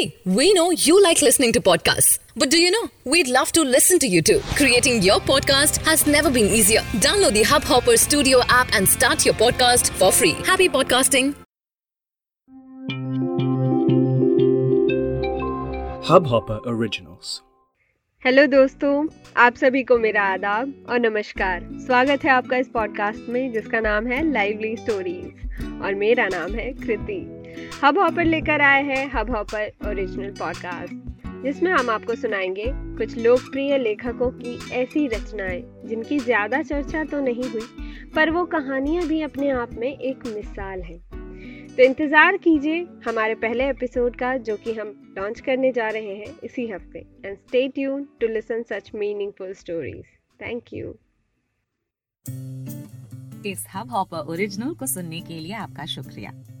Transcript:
Hey, we know you like listening to podcasts. But do you know? We'd love to listen to you too. Creating your podcast has never been easier. Download the Hubhopper Studio app and start your podcast for free. Happy podcasting. Hubhopper Originals. Hello दोस्तों आप सभी को मेरा आदाब और नमस्कार स्वागत है आपका इस पॉडकास्ट में जिसका नाम है लाइवली स्टोरीज और मेरा नाम है कृति हब हॉपर लेकर आए हैं हब हॉपर ओरिजिनल पॉडकास्ट जिसमें हम आपको सुनाएँगे कुछ लोकप्रिय लेखकों की ऐसी रचनाएँ, जिनकी ज़्यादा चर्चा तो नहीं हुई, पर वो कहानियाँ भी अपने आप में एक मिसाल है। तो इंतज़ार कीजिए हमारे पहले एपिसोड का, जो कि हम लॉन्च करने जा रहे हैं इसी हफ़्ते। And stay tune to listen such meaningful stories thank you इस हब हॉपर ओरिजिनल को सुनने के लिए आपका शुक्रिया।